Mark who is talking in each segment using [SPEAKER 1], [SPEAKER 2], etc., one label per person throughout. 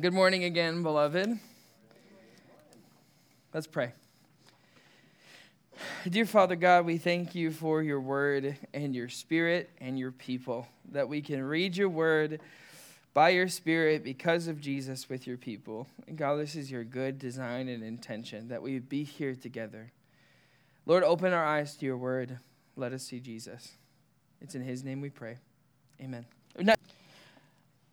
[SPEAKER 1] Good morning again, beloved. Let's pray. Dear Father God, we thank you for your word and your spirit and your people, that we can read your word by your spirit because of Jesus with your people. And God, this is your good design and intention, that we be here together. Lord, open our eyes to your word. Let us see Jesus. It's in his name we pray. Amen.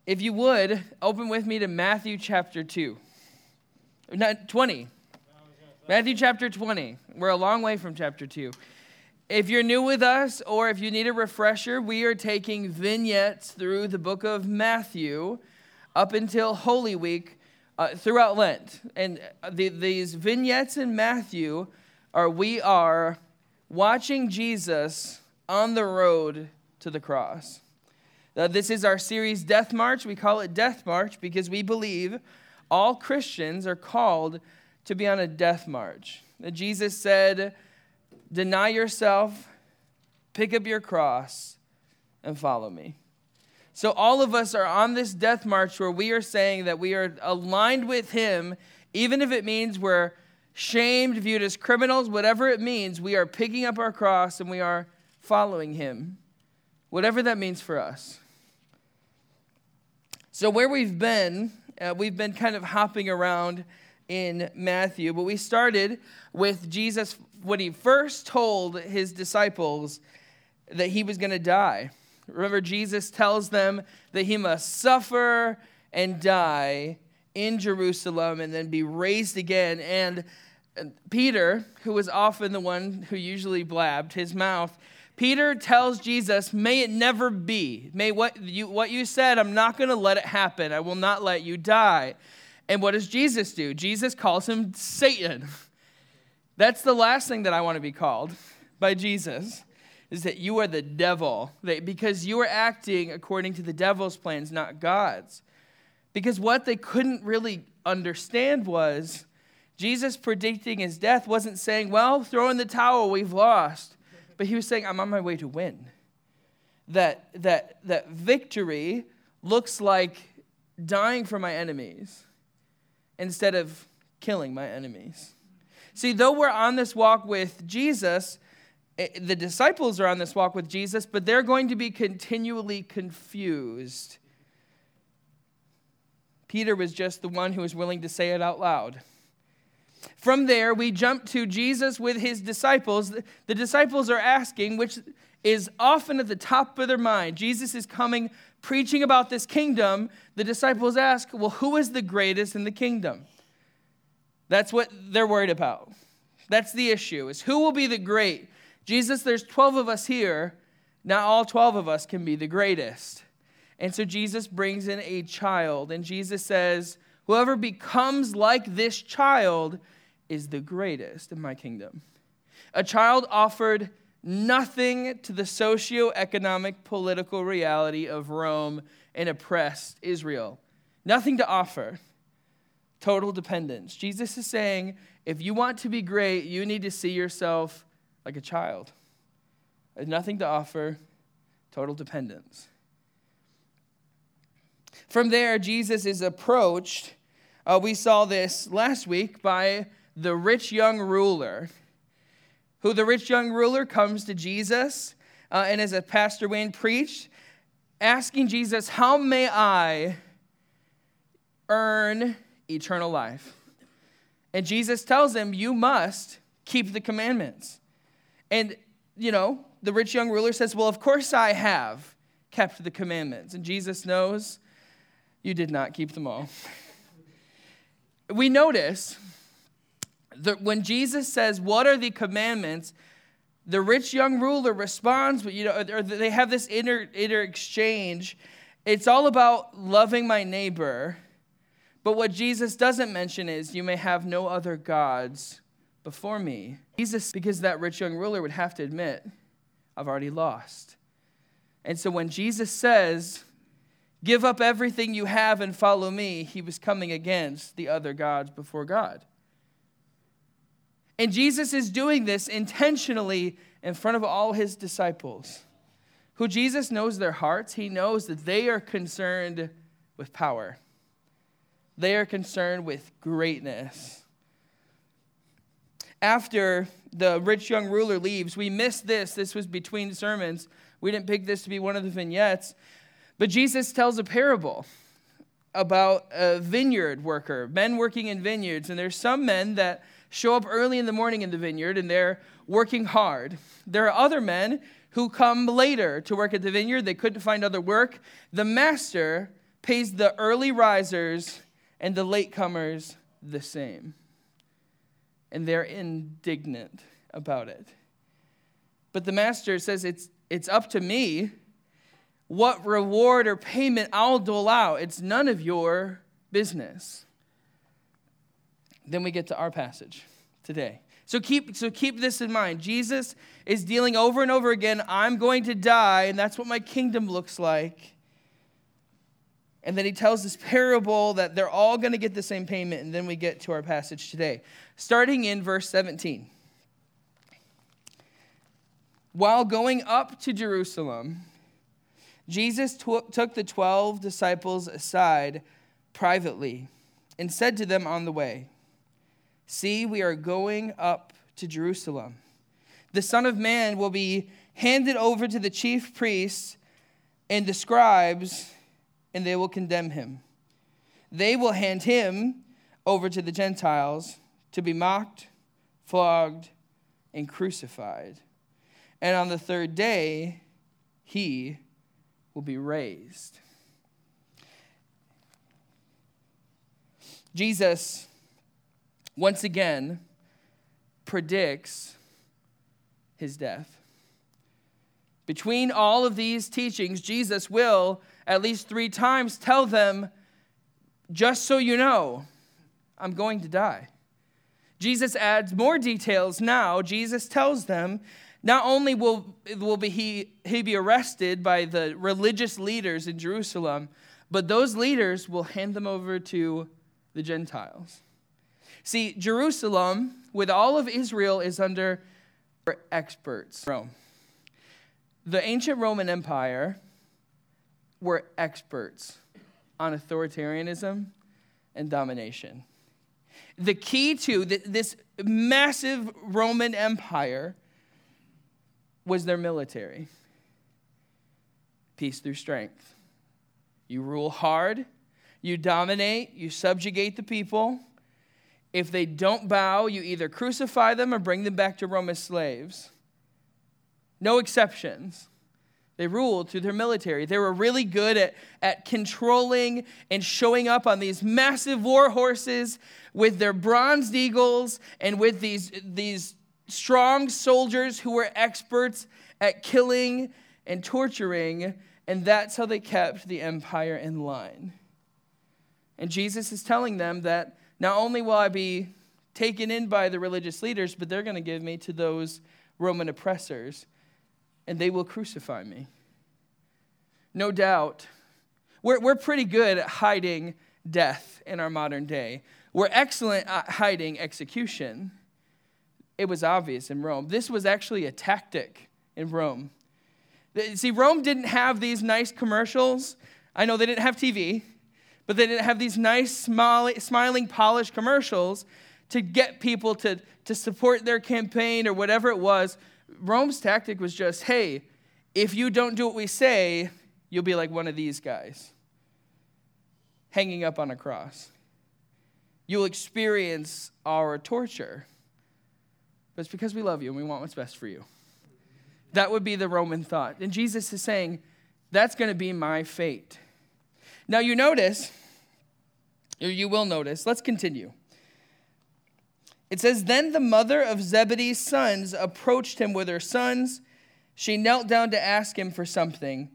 [SPEAKER 1] If you would, open with me to Matthew chapter 2. Not 20. Matthew chapter 20. We're a long way from chapter 2. If you're new with us or if you need a refresher, we are taking vignettes through the book of Matthew up until Holy Week uh, throughout Lent. And the, these vignettes in Matthew are we are watching Jesus on the road to the cross. Uh, this is our series, Death March. We call it Death March because we believe all Christians are called to be on a death march. That Jesus said, Deny yourself, pick up your cross, and follow me. So, all of us are on this death march where we are saying that we are aligned with Him, even if it means we're shamed, viewed as criminals, whatever it means, we are picking up our cross and we are following Him, whatever that means for us. So, where we've been, uh, we've been kind of hopping around in Matthew, but we started with Jesus when he first told his disciples that he was going to die. Remember, Jesus tells them that he must suffer and die in Jerusalem and then be raised again. And Peter, who was often the one who usually blabbed his mouth, Peter tells Jesus, May it never be. May what you, what you said, I'm not going to let it happen. I will not let you die. And what does Jesus do? Jesus calls him Satan. That's the last thing that I want to be called by Jesus is that you are the devil because you are acting according to the devil's plans, not God's. Because what they couldn't really understand was Jesus predicting his death wasn't saying, Well, throw in the towel, we've lost but he was saying, I'm on my way to win. That, that, that victory looks like dying for my enemies instead of killing my enemies. See, though we're on this walk with Jesus, eh, the disciples are on this walk with Jesus, but they're going to be continually confused. Peter was just the one who was willing to say it out loud. From there, we jump to Jesus with his disciples. The disciples are asking, which is often at the top of their mind. Jesus is coming, preaching about this kingdom. The disciples ask, Well, who is the greatest in the kingdom? That's what they're worried about. That's the issue, is who will be the great? Jesus, there's 12 of us here. Not all 12 of us can be the greatest. And so Jesus brings in a child, and Jesus says, Whoever becomes like this child is the greatest in my kingdom. A child offered nothing to the socio-economic political reality of Rome and oppressed Israel. Nothing to offer. Total dependence. Jesus is saying, if you want to be great, you need to see yourself like a child. Nothing to offer, total dependence. From there, Jesus is approached uh, we saw this last week by the rich young ruler, who the rich young ruler comes to Jesus, uh, and as a Pastor Wayne preached, asking Jesus, How may I earn eternal life? And Jesus tells him, You must keep the commandments. And, you know, the rich young ruler says, Well, of course I have kept the commandments. And Jesus knows you did not keep them all we notice that when Jesus says, What are the commandments? the rich young ruler responds, but you know, they have this inner, inner exchange. It's all about loving my neighbor. But what Jesus doesn't mention is, You may have no other gods before me. Jesus, because that rich young ruler would have to admit, I've already lost. And so when Jesus says, Give up everything you have and follow me. He was coming against the other gods before God. And Jesus is doing this intentionally in front of all his disciples, who Jesus knows their hearts. He knows that they are concerned with power. They are concerned with greatness. After the rich young ruler leaves, we missed this. This was between sermons. We didn't pick this to be one of the vignettes. But Jesus tells a parable about a vineyard worker, men working in vineyards. And there's some men that show up early in the morning in the vineyard and they're working hard. There are other men who come later to work at the vineyard. They couldn't find other work. The master pays the early risers and the latecomers the same. And they're indignant about it. But the master says, It's, it's up to me what reward or payment I'll dole out. It's none of your business. Then we get to our passage today. So keep, so keep this in mind. Jesus is dealing over and over again, I'm going to die, and that's what my kingdom looks like. And then he tells this parable that they're all going to get the same payment, and then we get to our passage today. Starting in verse 17. While going up to Jerusalem, Jesus took the 12 disciples aside privately and said to them on the way, See, we are going up to Jerusalem. The Son of Man will be handed over to the chief priests and the scribes, and they will condemn him. They will hand him over to the Gentiles to be mocked, flogged, and crucified. And on the third day, he will be raised. Jesus, once again, predicts his death. Between all of these teachings, Jesus will, at least three times, tell them, just so you know, I'm going to die. Jesus adds more details now. Jesus tells them not only will, will be he, he be arrested by the religious leaders in Jerusalem, but those leaders will hand them over to the Gentiles. See, Jerusalem, with all of Israel, is under experts. Rome. The ancient Roman Empire were experts on authoritarianism and domination. The key to this massive Roman Empire was their military peace through strength. You rule hard, you dominate, you subjugate the people. If they don't bow, you either crucify them or bring them back to Rome as slaves. No exceptions. They ruled through their military. They were really good at, at controlling and showing up on these massive war horses with their bronzed eagles and with these, these strong soldiers who were experts at killing and torturing, and that's how they kept the empire in line. And Jesus is telling them that not only will I be taken in by the religious leaders, but they're going to give me to those Roman oppressors, and they will crucify me. No doubt, we're, we're pretty good at hiding death in our modern day. We're excellent at hiding execution it was obvious in Rome. This was actually a tactic in Rome. See, Rome didn't have these nice commercials. I know they didn't have TV, but they didn't have these nice, smiling, polished commercials to get people to, to support their campaign or whatever it was. Rome's tactic was just hey, if you don't do what we say, you'll be like one of these guys hanging up on a cross. You'll experience our torture but it's because we love you and we want what's best for you. That would be the Roman thought. And Jesus is saying, that's going to be my fate. Now, you notice, or you will notice, let's continue. It says, Then the mother of Zebedee's sons approached him with her sons. She knelt down to ask him for something.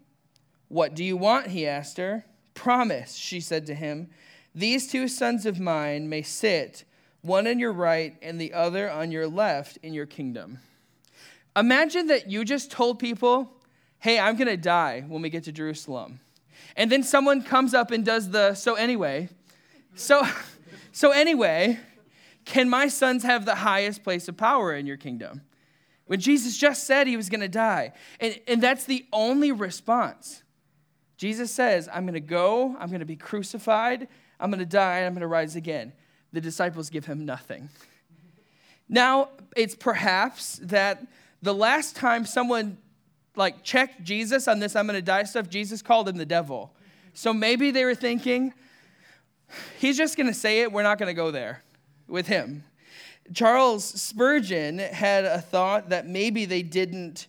[SPEAKER 1] What do you want? He asked her. Promise, she said to him, these two sons of mine may sit one on your right and the other on your left in your kingdom. Imagine that you just told people, hey, I'm going to die when we get to Jerusalem. And then someone comes up and does the, so anyway, so, so anyway, can my sons have the highest place of power in your kingdom? When Jesus just said he was going to die. And, and that's the only response. Jesus says, I'm going to go, I'm going to be crucified, I'm going to die and I'm going to rise again. The disciples give him nothing. Now, it's perhaps that the last time someone like check Jesus on this I'm going to die stuff, Jesus called him the devil. So maybe they were thinking, he's just going to say it, we're not going to go there with him. Charles Spurgeon had a thought that maybe they didn't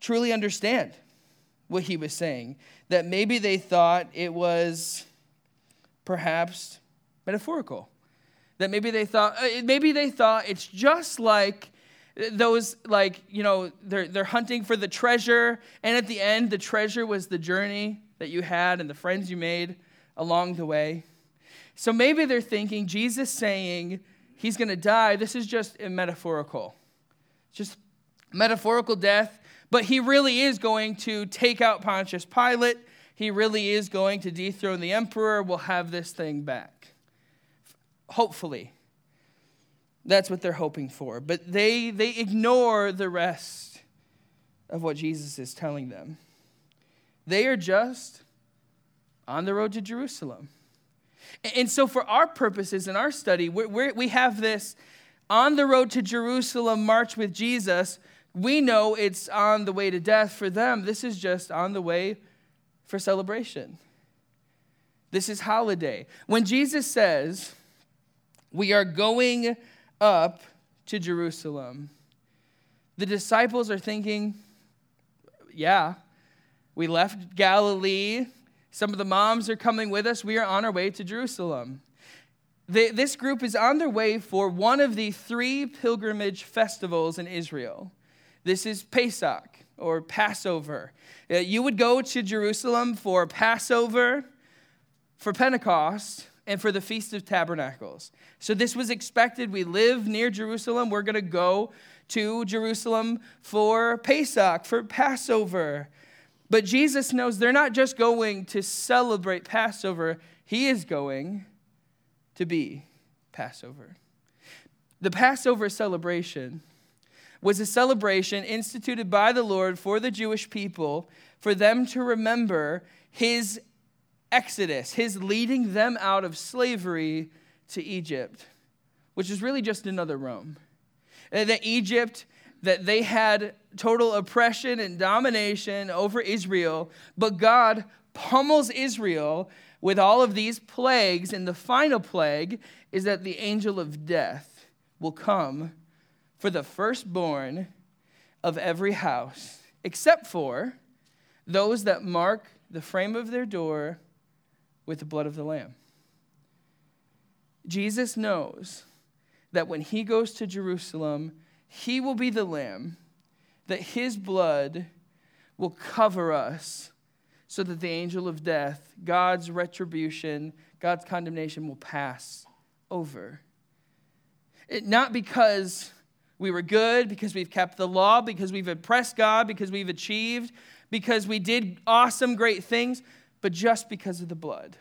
[SPEAKER 1] truly understand what he was saying, that maybe they thought it was perhaps metaphorical. That maybe they thought uh, maybe they thought it's just like those like you know they're they're hunting for the treasure and at the end the treasure was the journey that you had and the friends you made along the way. So maybe they're thinking Jesus saying he's going to die this is just a metaphorical. Just metaphorical death, but he really is going to take out Pontius Pilate. He really is going to dethrone the emperor. We'll have this thing back. Hopefully. That's what they're hoping for. But they, they ignore the rest of what Jesus is telling them. They are just on the road to Jerusalem. And so, for our purposes in our study, we we have this on the road to Jerusalem march with Jesus. We know it's on the way to death. For them, this is just on the way for celebration. This is holiday. When Jesus says, We are going up to Jerusalem. The disciples are thinking, yeah, we left Galilee. Some of the moms are coming with us. We are on our way to Jerusalem. This group is on their way for one of the three pilgrimage festivals in Israel. This is Pesach or Passover. Uh, you would go to Jerusalem for Passover, for Pentecost, and for the Feast of Tabernacles. So this was expected. We live near Jerusalem. We're going to go to Jerusalem for Pesach, for Passover. But Jesus knows they're not just going to celebrate Passover, He is going to be Passover. The Passover celebration was a celebration instituted by the Lord for the Jewish people for them to remember His exodus, his leading them out of slavery to Egypt, which is really just another Rome. Uh, that Egypt, that they had total oppression and domination over Israel, but God pummels Israel with all of these plagues, and the final plague is that the angel of death will come for the firstborn of every house, except for those that mark the frame of their door with the blood of the Lamb. Jesus knows that when he goes to Jerusalem, he will be the Lamb, that his blood will cover us so that the angel of death, God's retribution, God's condemnation will pass over. It, not because we were good, because we've kept the law, because we've oppressed God, because we've achieved, because we did awesome, great things but just because of the blood.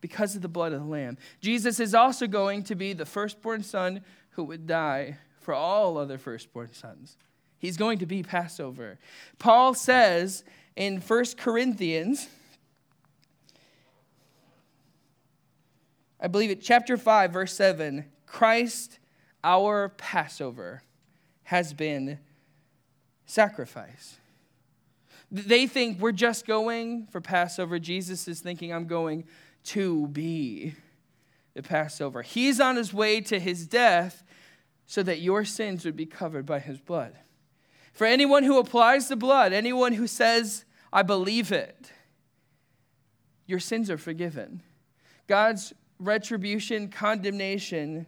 [SPEAKER 1] Because of the blood of the Lamb. Jesus is also going to be the firstborn son who would die for all other firstborn sons. He's going to be Passover. Paul says in 1 Corinthians, I believe it, chapter 5, verse 7 Christ, our Passover, has been sacrificed. They think we're just going for Passover. Jesus is thinking, I'm going to be the Passover. He's on his way to his death so that your sins would be covered by his blood. For anyone who applies the blood, anyone who says, I believe it, your sins are forgiven. God's retribution, condemnation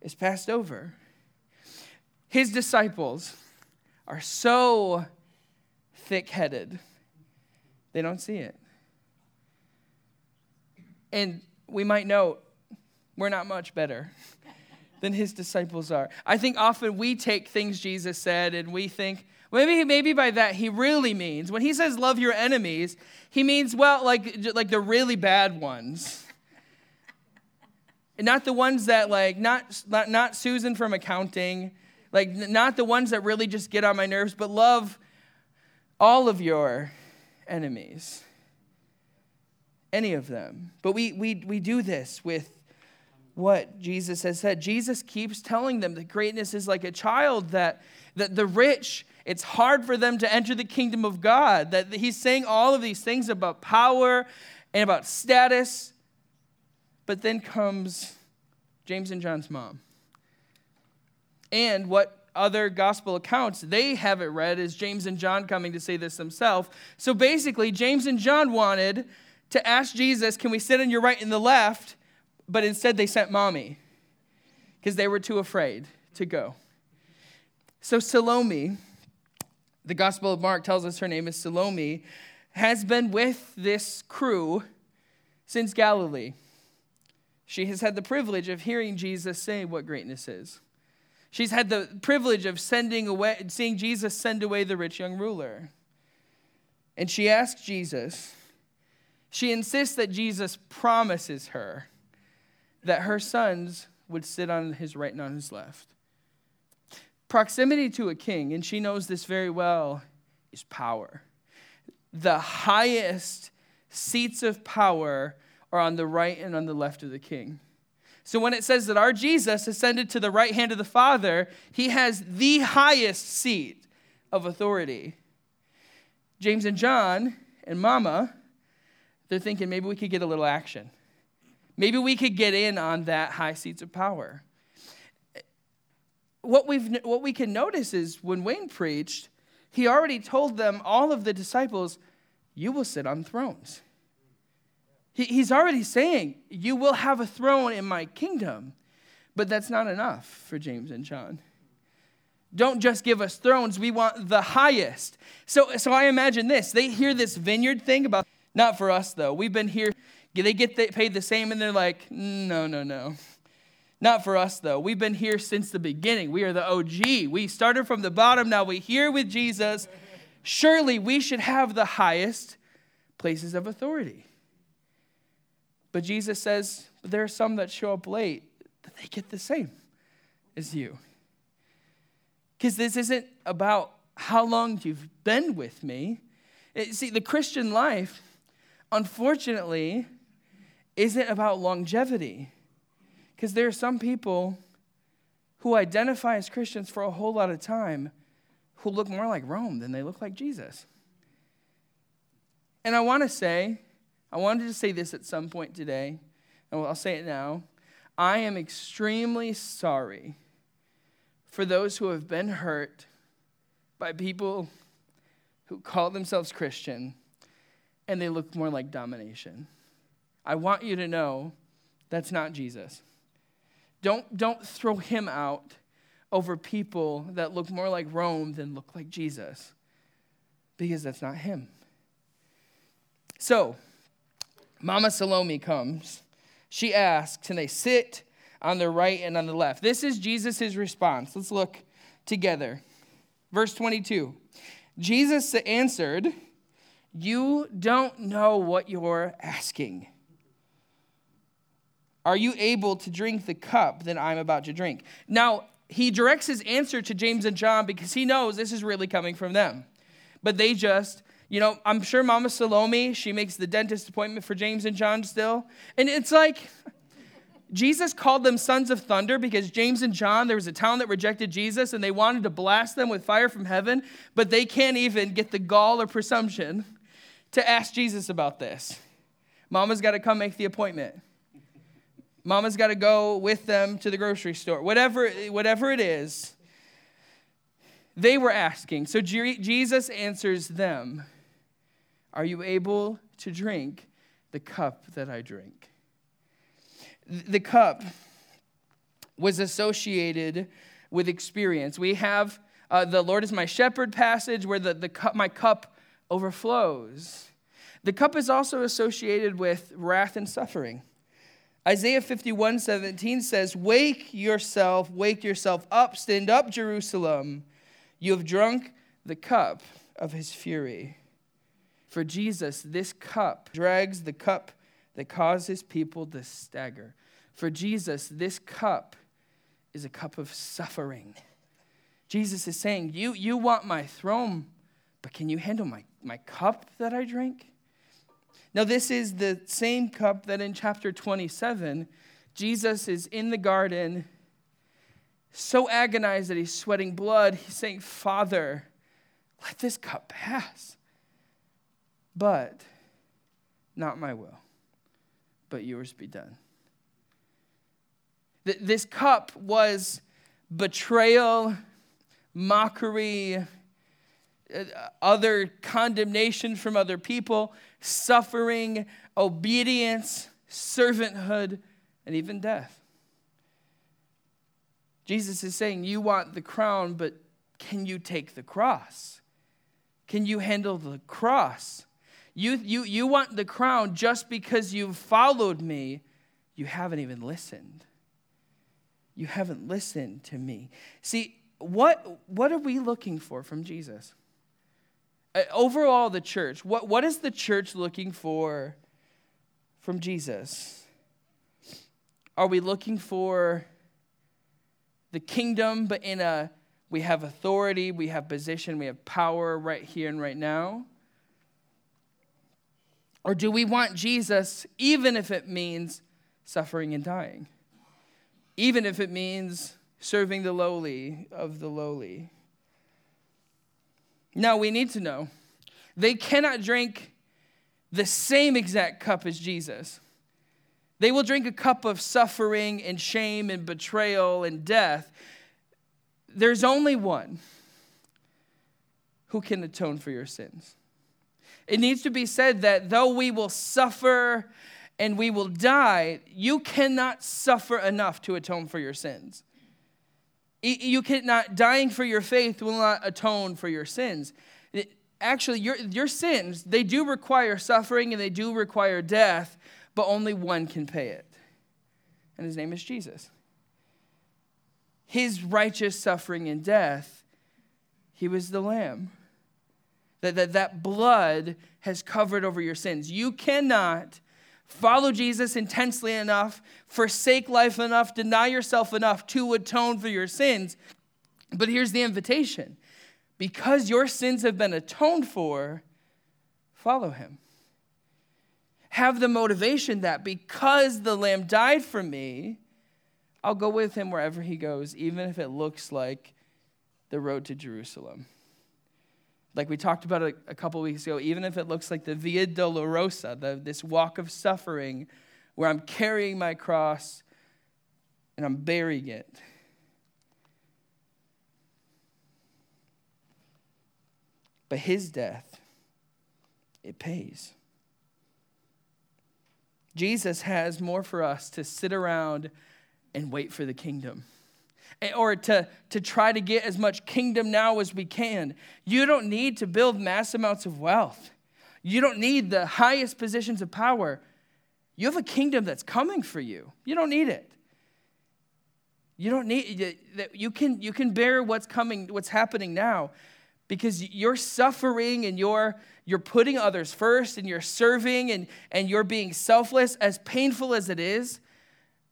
[SPEAKER 1] is passed over. His disciples are so thick headed. They don't see it. And we might note, we're not much better than his disciples are. I think often we take things Jesus said and we think, maybe, maybe by that he really means, when he says love your enemies, he means, well, like, like the really bad ones. And not the ones that, like, not, not, not Susan from accounting, like, not the ones that really just get on my nerves, but love all of your enemies. any of them. But we, we, we do this with what Jesus has said. Jesus keeps telling them that greatness is like a child, that, that the rich, it's hard for them to enter the kingdom of God. That he's saying all of these things about power and about status. But then comes James and John's mom. And what other gospel accounts they have it read as James and John coming to say this themselves. So basically, James and John wanted to ask Jesus, Can we sit on your right and the left? But instead, they sent mommy because they were too afraid to go. So, Salome, the Gospel of Mark tells us her name is Salome, has been with this crew since Galilee. She has had the privilege of hearing Jesus say what greatness is. She's had the privilege of sending away, seeing Jesus send away the rich young ruler. And she asks Jesus, she insists that Jesus promises her that her sons would sit on his right and on his left. Proximity to a king, and she knows this very well, is power. The highest seats of power are on the right and on the left of the king. So when it says that our Jesus ascended to the right hand of the Father, he has the highest seat of authority. James and John and Mama, they're thinking maybe we could get a little action. Maybe we could get in on that high seats of power. What, we've, what we can notice is when Wayne preached, he already told them, all of the disciples, you will sit on thrones. He, he's already saying, you will have a throne in my kingdom. But that's not enough for James and John. Don't just give us thrones, we want the highest. So, so I imagine this. They hear this vineyard thing about, not for us though. We've been here they get paid the same and they're like, no, no, no. Not for us, though. We've been here since the beginning. We are the OG. We started from the bottom. Now we're here with Jesus. Surely we should have the highest places of authority. But Jesus says, there are some that show up late that they get the same as you. Because this isn't about how long you've been with me. It, see, the Christian life, unfortunately, isn't about longevity. Because there are some people who identify as Christians for a whole lot of time who look more like Rome than they look like Jesus. And I want to say, I wanted to say this at some point today, and I'll say it now. I am extremely sorry for those who have been hurt by people who call themselves Christian and they look more like domination. I want you to know that's not Jesus. Don't, don't throw him out over people that look more like Rome than look like Jesus, because that's not him. So, Mama Salome comes. She asks, and they sit on the right and on the left. This is Jesus' response. Let's look together. Verse 22 Jesus answered, You don't know what you're asking. Are you able to drink the cup that I'm about to drink? Now, he directs his answer to James and John because he knows this is really coming from them. But they just, you know, I'm sure Mama Salome, she makes the dentist appointment for James and John still. And it's like, Jesus called them sons of thunder because James and John, there was a town that rejected Jesus and they wanted to blast them with fire from heaven, but they can't even get the gall or presumption to ask Jesus about this. Mama's got to come make the appointment. Mama's got to go with them to the grocery store. Whatever, whatever it is, they were asking. So Jesus answers them Are you able to drink the cup that I drink? The cup was associated with experience. We have uh, the Lord is my shepherd passage where the, the cup, my cup overflows. The cup is also associated with wrath and suffering. Isaiah 51 17 says, Wake yourself, wake yourself up, stand up, Jerusalem. You have drunk the cup of his fury. For Jesus, this cup drags the cup that causes people to stagger. For Jesus, this cup is a cup of suffering. Jesus is saying, You, you want my throne, but can you handle my, my cup that I drink? Now, this is the same cup that in chapter 27, Jesus is in the garden, so agonized that he's sweating blood. He's saying, Father, let this cup pass. But not my will, but yours be done. This cup was betrayal, mockery, uh, other condemnation from other people, suffering, obedience, servanthood, and even death. Jesus is saying, You want the crown, but can you take the cross? Can you handle the cross? You, you, you want the crown just because you've followed me. You haven't even listened. You haven't listened to me. See, what, what are we looking for from Jesus? Uh, overall, the church, what, what is the church looking for from Jesus? Are we looking for the kingdom, but in a we have authority, we have position, we have power right here and right now? Or do we want Jesus even if it means suffering and dying? Even if it means serving the lowly of the lowly? Now we need to know they cannot drink the same exact cup as Jesus. They will drink a cup of suffering and shame and betrayal and death. There's only one who can atone for your sins. It needs to be said that though we will suffer and we will die, you cannot suffer enough to atone for your sins. You cannot, dying for your faith will not atone for your sins. actually, your, your sins, they do require suffering and they do require death, but only one can pay it. And his name is Jesus. His righteous suffering and death, he was the Lamb. That, that, that blood has covered over your sins. You cannot follow Jesus intensely enough, forsake life enough, deny yourself enough to atone for your sins. But here's the invitation because your sins have been atoned for, follow him. Have the motivation that because the Lamb died for me, I'll go with him wherever he goes, even if it looks like the road to Jerusalem like we talked about a, a couple weeks ago, even if it looks like the Via Dolorosa, the, this walk of suffering where I'm carrying my cross and I'm bearing it. But his death, it pays. Jesus has more for us to sit around and wait for the kingdom. Eh, or to, to try to get as much kingdom now as we can. You don't need to build mass amounts of wealth. You don't need the highest positions of power. You have a kingdom that's coming for you. You don't need it. You don't need that you can you can bear what's coming what's happening now because you're suffering and you're you're putting others first and you're serving and and you're being selfless as painful as it is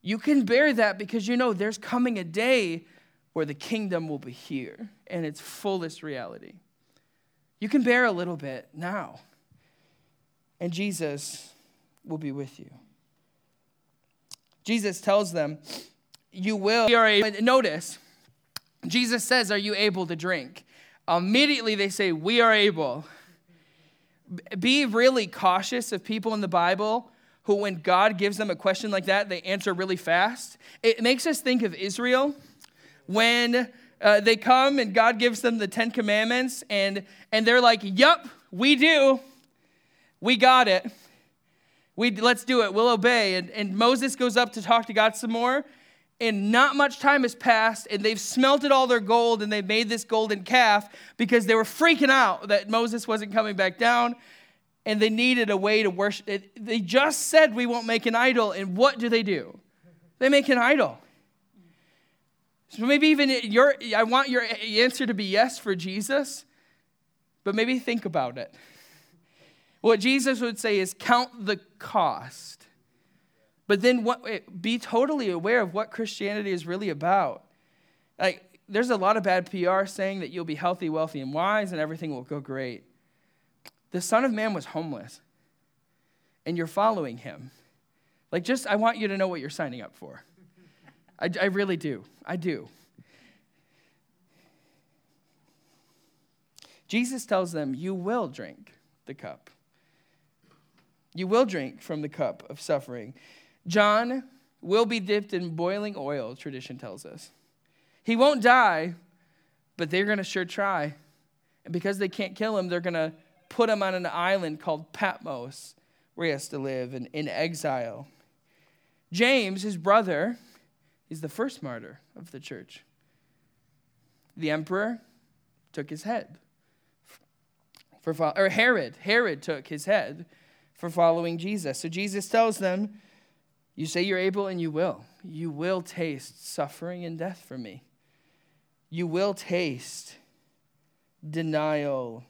[SPEAKER 1] you can bear that because you know there's coming a day where the kingdom will be here in its fullest reality. You can bear a little bit now, and Jesus will be with you. Jesus tells them, You will. Notice, Jesus says, Are you able to drink? Immediately they say, We are able. Be really cautious of people in the Bible who, when God gives them a question like that, they answer really fast. It makes us think of Israel when uh, they come and God gives them the Ten Commandments, and, and they're like, Yup, we do. We got it. We, let's do it. We'll obey. And, and Moses goes up to talk to God some more, and not much time has passed, and they've smelted all their gold, and they've made this golden calf because they were freaking out that Moses wasn't coming back down and they needed a way to worship. They just said we won't make an idol, and what do they do? They make an idol. So maybe even your, I want your answer to be yes for Jesus, but maybe think about it. What Jesus would say is count the cost. But then what, eh, be totally aware of what Christianity is really about. Like, there's a lot of bad PR saying that you'll be healthy, wealthy, and wise, and everything will go great. The Son of Man was homeless. and you're following him. Like, just, I want you to know what you're signing up for. I, I really do. I do. Jesus tells them, You will drink the cup. You will drink from the cup of suffering. John will be dipped in boiling oil, tradition tells us. He won't die, but they're going to sure try. And because they can't kill him, they're going to put him on an island called Patmos, where he has to live in, in exile. James, his brother, is the first martyr of the church. The emperor took his head. For, or Herod, Herod took his head for following Jesus. So Jesus tells them, You say you're able, and you will. You will taste suffering and death for me. You will taste denial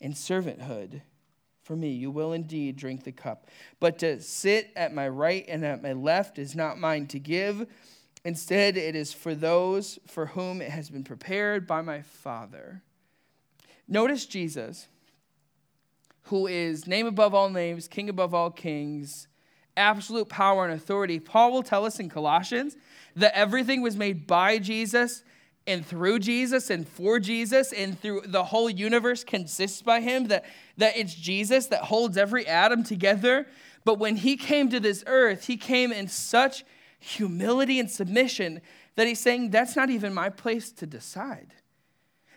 [SPEAKER 1] and servanthood for me. You will indeed drink the cup. But to sit at my right and at my left is not mine to give. Instead, it is for those for whom it has been prepared by my Father. Notice Jesus, who is name above all names, king above all kings, absolute power and authority. Paul will tell us in Colossians that everything was made by Jesus and through Jesus and for Jesus and through the whole universe consists by him, that, that it's Jesus that holds every atom together. But when he came to this earth, he came in such humility and submission that he's saying, That's not even my place to decide.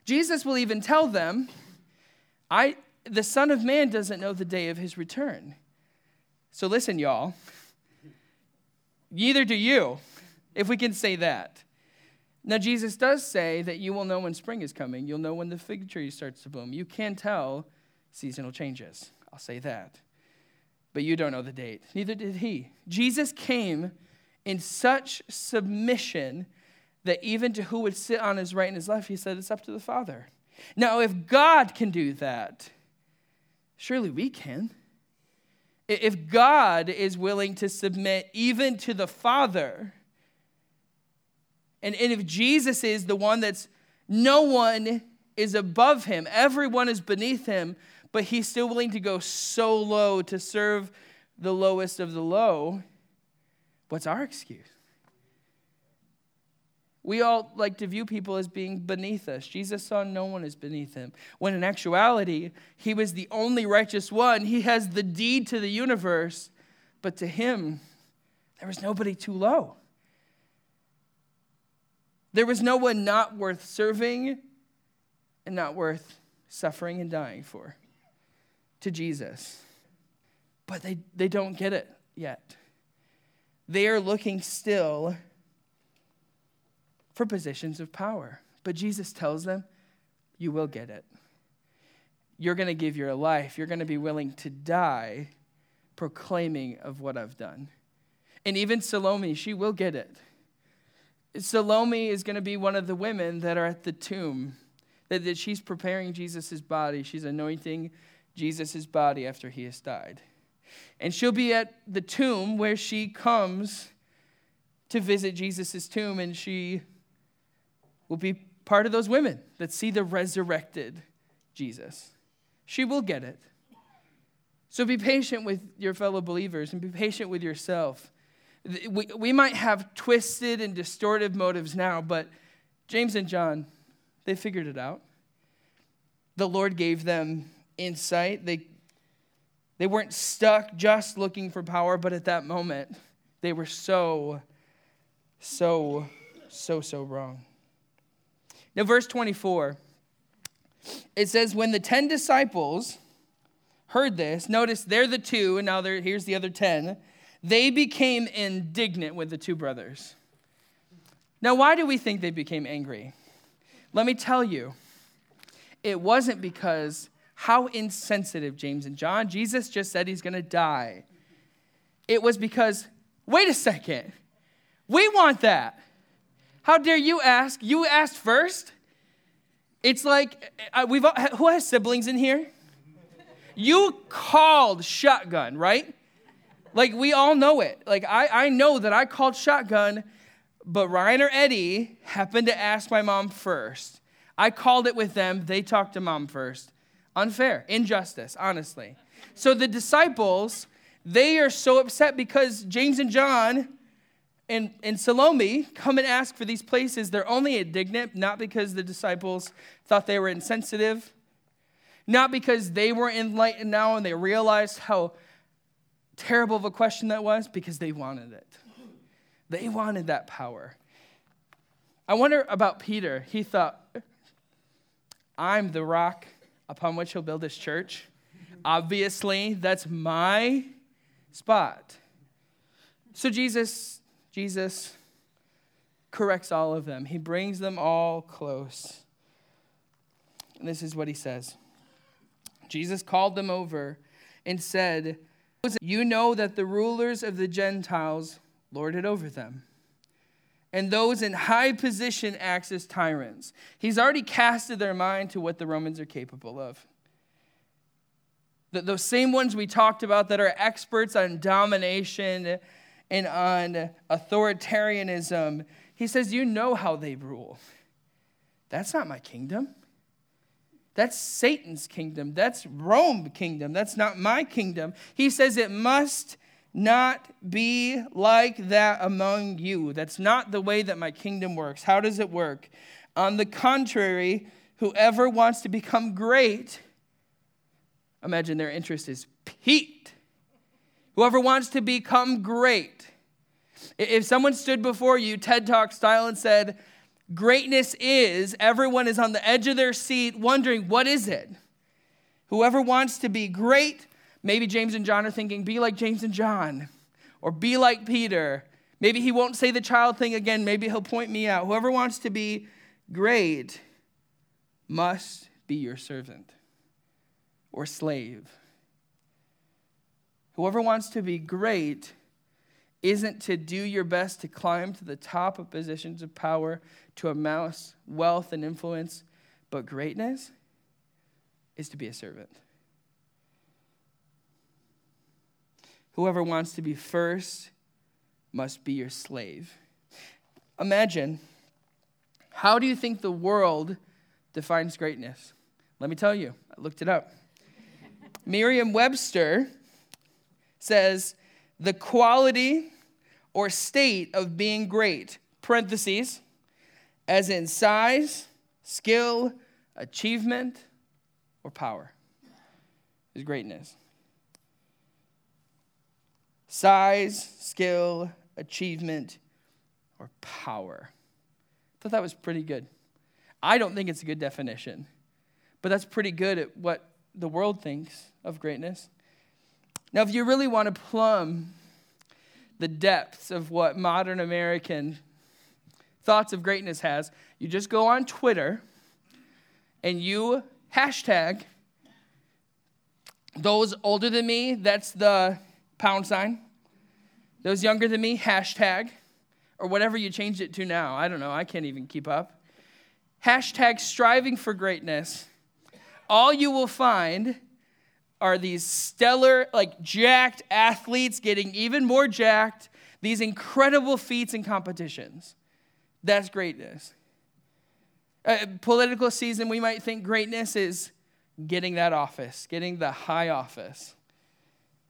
[SPEAKER 1] Jesus will even tell them, I, the Son of Man doesn't know the day of his return. So listen, y'all. Neither do you, if we can say that. Now, Jesus does say that you will know when spring is coming. You'll know when the fig tree starts to bloom. You can tell seasonal changes. I'll say that. But you don't know the date. Neither did he. Jesus came in such submission that even to who would sit on his right and his left, he said, It's up to the Father. Now, if God can do that, surely we can. If God is willing to submit even to the Father, and, and if Jesus is the one that's no one is above him, everyone is beneath him, but he's still willing to go so low to serve the lowest of the low, what's our excuse? We all like to view people as being beneath us. Jesus saw no one as beneath him. When in actuality, he was the only righteous one. He has the deed to the universe, but to him, there was nobody too low. There was no one not worth serving and not worth suffering and dying for to Jesus. But they, they don't get it yet. They are looking still for positions of power. But Jesus tells them, You will get it. You're going to give your life, you're going to be willing to die proclaiming of what I've done. And even Salome, she will get it. Salome is going to be one of the women that are at the tomb, that, that she's preparing Jesus' body. She's anointing Jesus' body after he has died. And she'll be at the tomb where she comes to visit Jesus' tomb, and she will be part of those women that see the resurrected Jesus. She will get it. So be patient with your fellow believers and be patient with yourself we, we might have twisted and distorted motives now, but James and John, they figured it out. The Lord gave them insight. They, they weren't stuck just looking for power, but at that moment, they were so, so, so, so wrong. Now, verse 24, it says, When the 10 disciples heard this, notice they're the two, and now here's the other 10 they became indignant with the two brothers. Now, why do we think they became angry? Let me tell you, it wasn't because how insensitive James and John. Jesus just said he's going to die. It was because, wait a second, we want that. How dare you ask? You asked first. It's like uh, we've who has siblings in here? You called shotgun, right? Like, we all know it. Like, I, I know that I called shotgun, but Ryan or Eddie happened to ask my mom first. I called it with them. They talked to mom first. Unfair, injustice, honestly. So the disciples, they are so upset because James and John and, and Salome come and ask for these places. They're only indignant, not because the disciples thought they were insensitive, not because they were enlightened now and they realized how terrible of a question that was, because they wanted it. They wanted that power. I wonder about Peter. He thought, I'm the rock upon which he'll build his church. Obviously, that's my spot. So Jesus, Jesus corrects all of them. He brings them all close. And this is what he says. Jesus called them over and said, You know that the rulers of the Gentiles lord it over them, and those in high position act as tyrants. He's already casted their mind to what the Romans are capable of those same ones we talked about that are experts on domination and on authoritarianism, he says, You know how they rule. That's not my kingdom. That's Satan's kingdom. That's Rome kingdom. That's not my kingdom. He says it must not be like that among you. That's not the way that my kingdom works. How does it work? On the contrary, whoever wants to become great imagine their interest is piqued. Whoever wants to become great. If someone stood before you, TED Talk style, and said, Greatness is, everyone is on the edge of their seat wondering, What is it? Whoever wants to be great, maybe James and John are thinking, Be like James and John, or be like Peter. Maybe he won't say the child thing again. Maybe he'll point me out. Whoever wants to be great must be your servant or slave. Whoever wants to be great isn't to do your best to climb to the top of positions of power, to amass wealth and influence, but greatness is to be a servant. Whoever wants to be first must be your slave. Imagine, how do you think the world defines greatness? Let me tell you, I looked it up. Merriam Webster says the quality or state of being great, parentheses, as in size, skill, achievement, or power, is greatness. Size, skill, achievement, or power. I thought that was pretty good. I don't think it's a good definition, but that's pretty good at what the world thinks of greatness. Now, if you really want to plumb the depths of what modern American thoughts of greatness has, you just go on Twitter and you hashtag those older than me, that's the pound sign. Those younger than me, hashtag, or whatever you changed it to now. I don't know, I can't even keep up. Hashtag striving for greatness all you will find are these stellar, like jacked athletes getting even more jacked, these incredible feats and competitions. That's greatness. Political season, we might think greatness is getting that office, getting the high office,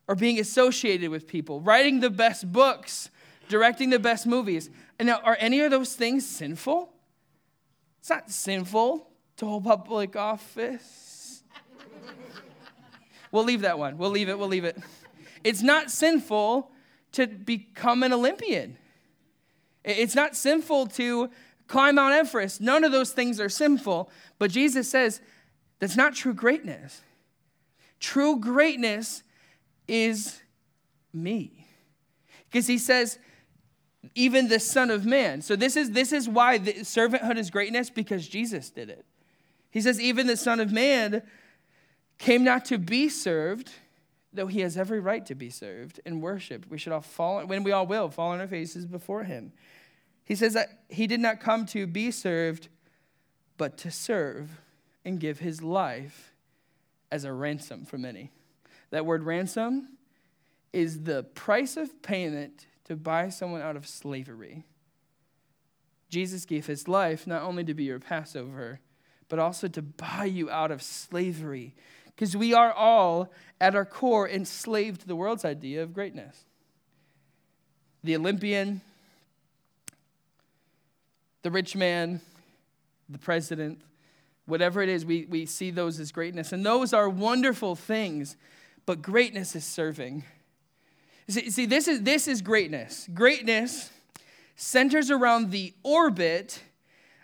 [SPEAKER 1] or being associated with people, writing the best books, directing the best movies. And now, are any of those things sinful? It's not sinful to hold public office. We'll leave that one. We'll leave it. We'll leave it. It's not sinful to become an Olympian. It's not sinful to climb Mount Everest. None of those things are sinful. But Jesus says that's not true greatness. True greatness is me. Because he says, even the Son of Man. So this is this is why servanthood is greatness, because Jesus did it. He says, even the Son of Man came not to be served, though he has every right to be served and worshiped. We should all fall, when we all will, fall on our faces before him. He says that he did not come to be served, but to serve and give his life as a ransom for many. That word ransom is the price of payment to buy someone out of slavery. Jesus gave his life not only to be your Passover, but also to buy you out of slavery Because we are all, at our core, enslaved to the world's idea of greatness. The Olympian, the rich man, the president, whatever it is, we, we see those as greatness. And those are wonderful things, but greatness is serving. See, see this, is, this is greatness. Greatness centers around the orbit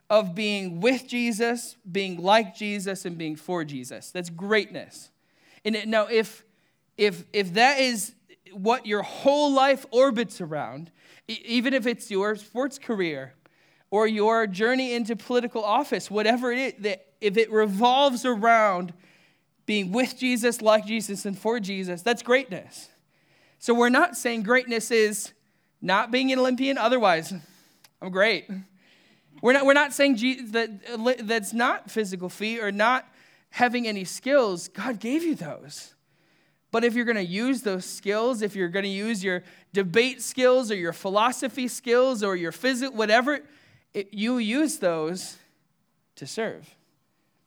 [SPEAKER 1] of being with Jesus, being like Jesus, and being for Jesus. That's greatness. And it, now, if, if, if that is what your whole life orbits around, even if it's your sports career or your journey into political office, whatever it is, that if it revolves around being with Jesus, like Jesus, and for Jesus, that's greatness. So we're not saying greatness is not being an Olympian, otherwise, I'm great. We're not, we're not saying that that's not physical feat or not having any skills. God gave you those. But if you're going to use those skills, if you're going to use your debate skills or your philosophy skills or your physics, whatever, it, you use those to serve.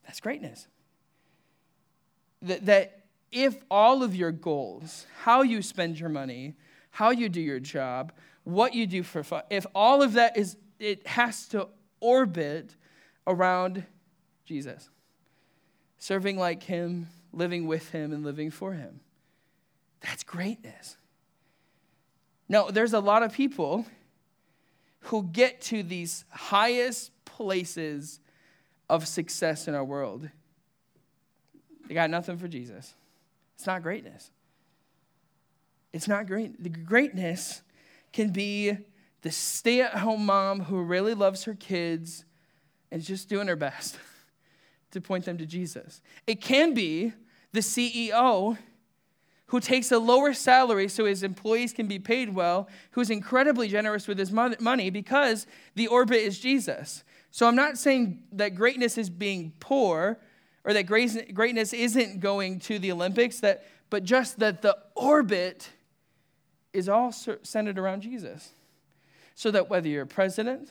[SPEAKER 1] That's greatness. That, that if all of your goals, how you spend your money, how you do your job, what you do for fun, if all of that is, it has to orbit around Jesus, serving like Him, living with Him, and living for Him. That's greatness. Now, there's a lot of people who get to these highest places of success in our world. They got nothing for Jesus. It's not greatness. It's not great. The greatness can be the stay at home mom who really loves her kids and is just doing her best to point them to Jesus. It can be the CEO who takes a lower salary so his employees can be paid well, who's incredibly generous with his money because the orbit is Jesus. So I'm not saying that greatness is being poor or that greatness isn't going to the Olympics, that, but just that the orbit is all centered around Jesus. So that whether you're a president,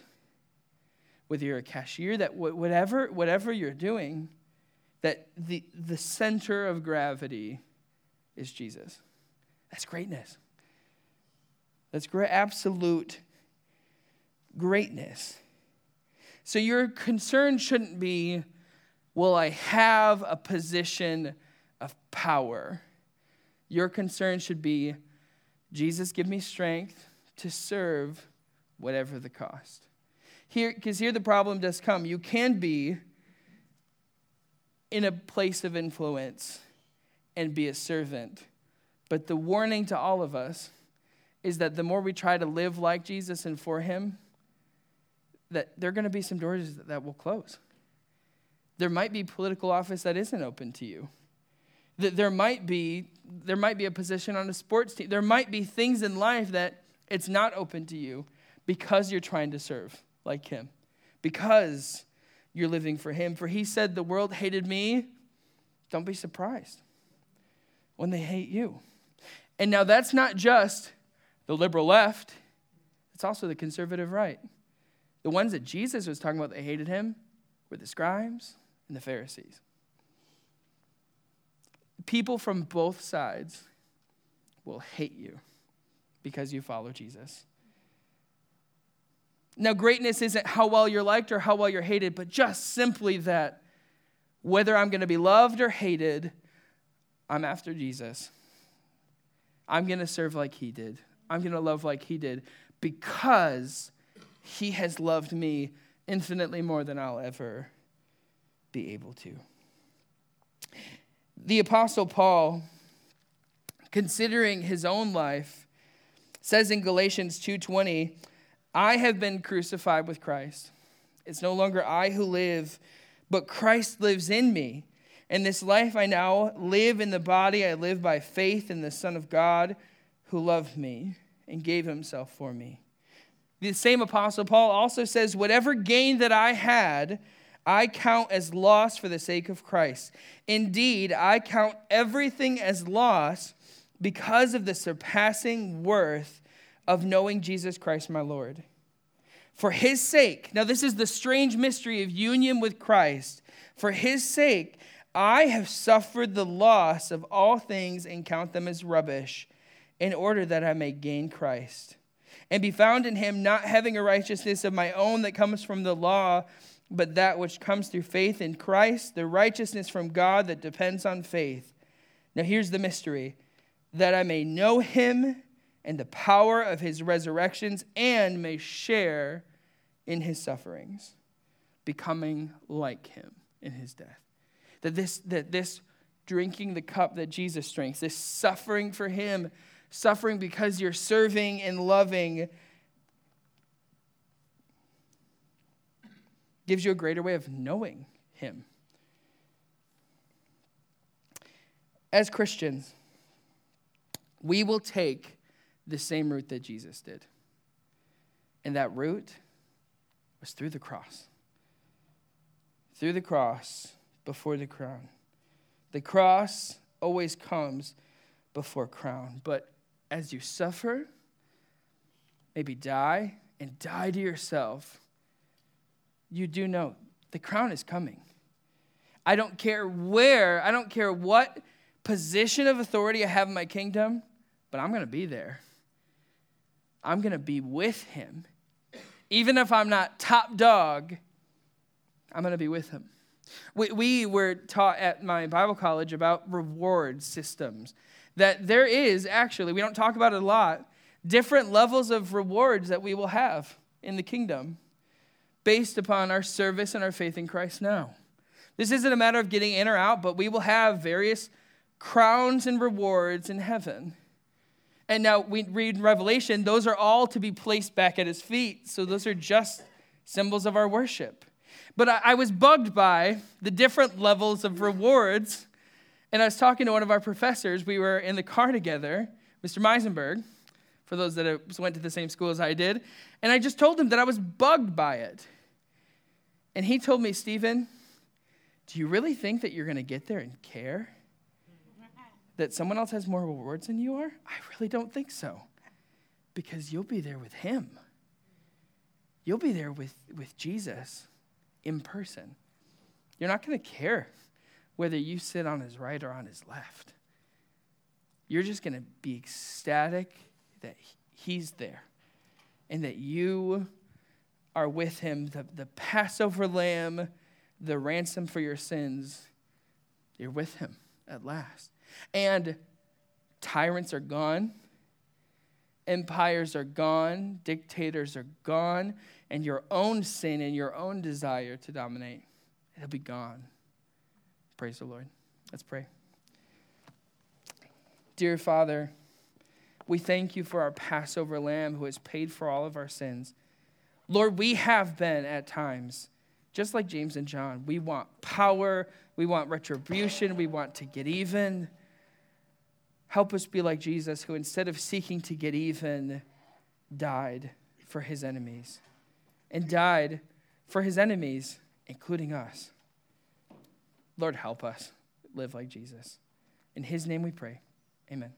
[SPEAKER 1] whether you're a cashier, that whatever, whatever you're doing, that the, the center of gravity is Jesus. That's greatness. That's great, absolute greatness. So your concern shouldn't be, will I have a position of power? Your concern should be, Jesus, give me strength to serve whatever the cost. Here, because here the problem does come. You can be in a place of influence and be a servant. But the warning to all of us is that the more we try to live like Jesus and for Him, that there are going to be some doors that will close. There might be political office that isn't open to you. That there might be there might be a position on a sports team. There might be things in life that it's not open to you because you're trying to serve like him. Because you're living for him. For he said the world hated me. Don't be surprised when they hate you. And now that's not just the liberal left, it's also the conservative right. The ones that Jesus was talking about that hated him were the scribes and the Pharisees. People from both sides will hate you because you follow Jesus. Now, greatness isn't how well you're liked or how well you're hated, but just simply that whether I'm going to be loved or hated, I'm after Jesus. I'm going to serve like he did. I'm going to love like he did because he has loved me infinitely more than I'll ever be able to. The Apostle Paul, considering his own life, says in Galatians 2:20, I have been crucified with Christ. It's no longer I who live, but Christ lives in me. And this life I now live in the body, I live by faith in the Son of God who loved me and gave himself for me. The same Apostle Paul also says, Whatever gain that I had, I count as loss for the sake of Christ. Indeed, I count everything as loss because of the surpassing worth of knowing Jesus Christ my Lord. For his sake, now this is the strange mystery of union with Christ. For his sake, I have suffered the loss of all things and count them as rubbish, in order that I may gain Christ and be found in him, not having a righteousness of my own that comes from the law, but that which comes through faith in Christ, the righteousness from God that depends on faith. Now, here's the mystery that I may know him and the power of his resurrections and may share in his sufferings, becoming like him in his death. That this, that this drinking the cup that Jesus drinks, this suffering for him, suffering because you're serving and loving, gives you a greater way of knowing him. As Christians, we will take the same route that Jesus did. And that route was through the cross. Through the cross, before the crown. The cross always comes before crown. But as you suffer, maybe die, and die to yourself, you do know the crown is coming. I don't care where, I don't care what position of authority I have in my kingdom, but I'm going to be there. I'm going to be with him. Even if I'm not top dog, I'm going to be with him. We, we were taught at my Bible college about reward systems. That there is actually, we don't talk about it a lot, different levels of rewards that we will have in the kingdom based upon our service and our faith in Christ now. This isn't a matter of getting in or out, but we will have various crowns and rewards in heaven. And now we read in Revelation, those are all to be placed back at his feet. So those are just symbols of our worship. But I, I was bugged by the different levels of rewards. And I was talking to one of our professors. We were in the car together, Mr. Meisenberg, for those that went to the same school as I did. And I just told him that I was bugged by it. And he told me, Steven, do you really think that you're going to get there and care? That someone else has more rewards than you are? I really don't think so. Because you'll be there with him. You'll be there with, with Jesus in person. You're not going to care whether you sit on his right or on his left. You're just going to be ecstatic that he's there and that you are with him, the, the Passover lamb, the ransom for your sins. You're with him at last. And tyrants are gone, empires are gone, dictators are gone and your own sin and your own desire to dominate, it'll be gone. Praise the Lord. Let's pray. Dear Father, we thank you for our Passover lamb who has paid for all of our sins. Lord, we have been at times, just like James and John, we want power, we want retribution, we want to get even. Help us be like Jesus, who instead of seeking to get even, died for his enemies and died for his enemies, including us. Lord, help us live like Jesus. In his name we pray. Amen.